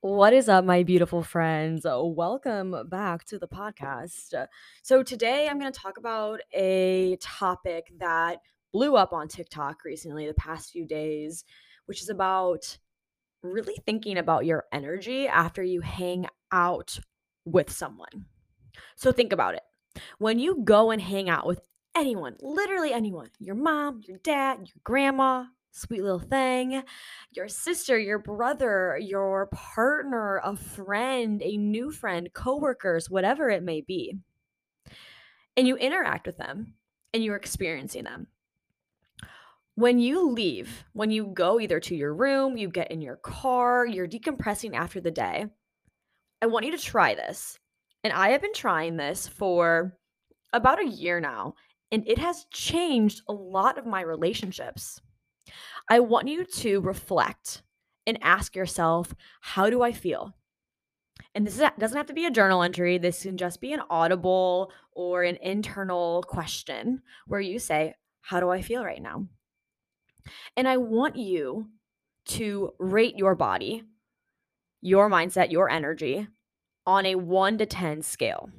What is up, my beautiful friends? Welcome back to the podcast. So, today I'm going to talk about a topic that blew up on TikTok recently, the past few days, which is about really thinking about your energy after you hang out with someone. So, think about it. When you go and hang out with anyone, literally anyone, your mom, your dad, your grandma, sweet little thing, your sister, your brother, your partner, a friend, a new friend, coworkers, whatever it may be, and you interact with them and you're experiencing them. When you leave, when you go either to your room, you get in your car, you're decompressing after the day, I want you to try this. And I have been trying this for about a year now, and it has changed a lot of my relationships. I want you to reflect and ask yourself, how do I feel? And this is, doesn't have to be a journal entry. This can just be an audible or an internal question where you say, How do I feel right now? And I want you to rate your body, your mindset, your energy on a one to 10 scale.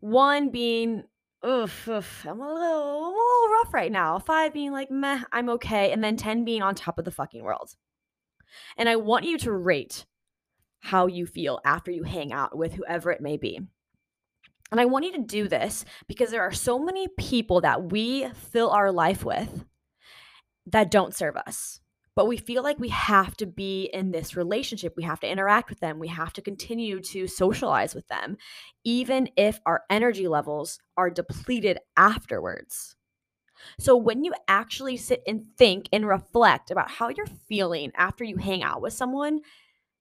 One being, oof, oof, I'm a little, I'm a little rough right now. Five being like, meh, I'm okay. And then 10 being on top of the fucking world. And I want you to rate how you feel after you hang out with whoever it may be. And I want you to do this because there are so many people that we fill our life with that don't serve us. But we feel like we have to be in this relationship. We have to interact with them. We have to continue to socialize with them, even if our energy levels are depleted afterwards. So, when you actually sit and think and reflect about how you're feeling after you hang out with someone,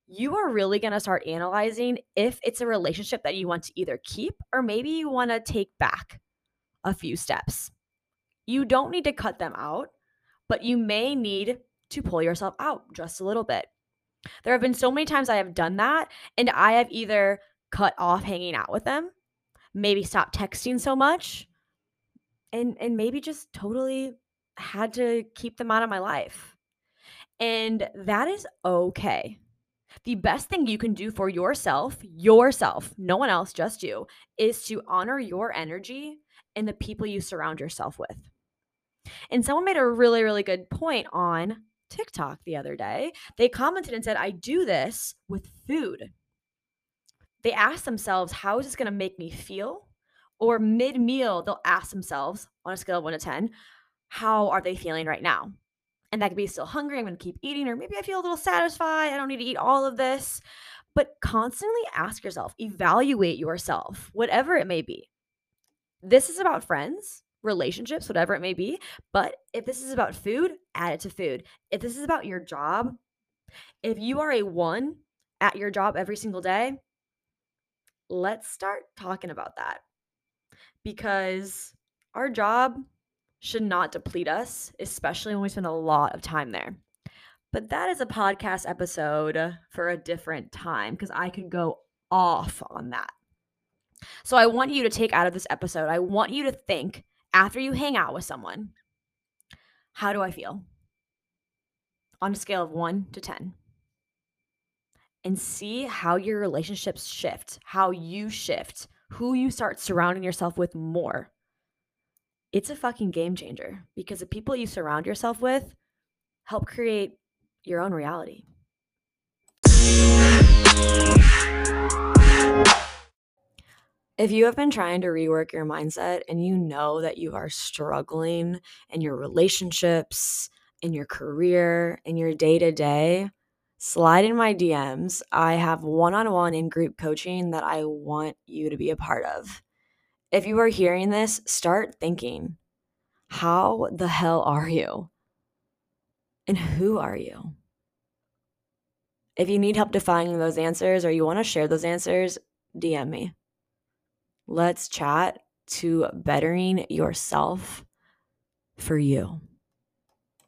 you are really going to start analyzing if it's a relationship that you want to either keep or maybe you want to take back a few steps. You don't need to cut them out, but you may need to pull yourself out just a little bit. There have been so many times I have done that, and I have either cut off hanging out with them, maybe stopped texting so much, and and maybe just totally had to keep them out of my life. And that is okay. The best thing you can do for yourself, yourself, no one else, just you, is to honor your energy and the people you surround yourself with. And someone made a really, really good point on TikTok the other day. They commented and said, I do this with food. They asked themselves, How is this going to make me feel? Or mid meal, they'll ask themselves on a scale of one to 10, How are they feeling right now? And that could be still hungry, I'm going to keep eating, or maybe I feel a little satisfied, I don't need to eat all of this. But constantly ask yourself, evaluate yourself, whatever it may be. This is about friends, relationships, whatever it may be. But if this is about food, add it to food. If this is about your job, if you are a one at your job every single day, let's start talking about that because our job should not deplete us, especially when we spend a lot of time there. But that is a podcast episode for a different time because I could go off on that. So I want you to take out of this episode, I want you to think after you hang out with someone, how do I feel? On a scale of one to 10. And see how your relationships shift, how you shift, who you start surrounding yourself with more. It's a fucking game changer because the people you surround yourself with help create your own reality. If you have been trying to rework your mindset and you know that you are struggling in your relationships, in your career, in your day to day, slide in my DMs. I have one on one in group coaching that I want you to be a part of. If you are hearing this, start thinking how the hell are you? And who are you? If you need help defining those answers or you want to share those answers, DM me. Let's chat to bettering yourself for you.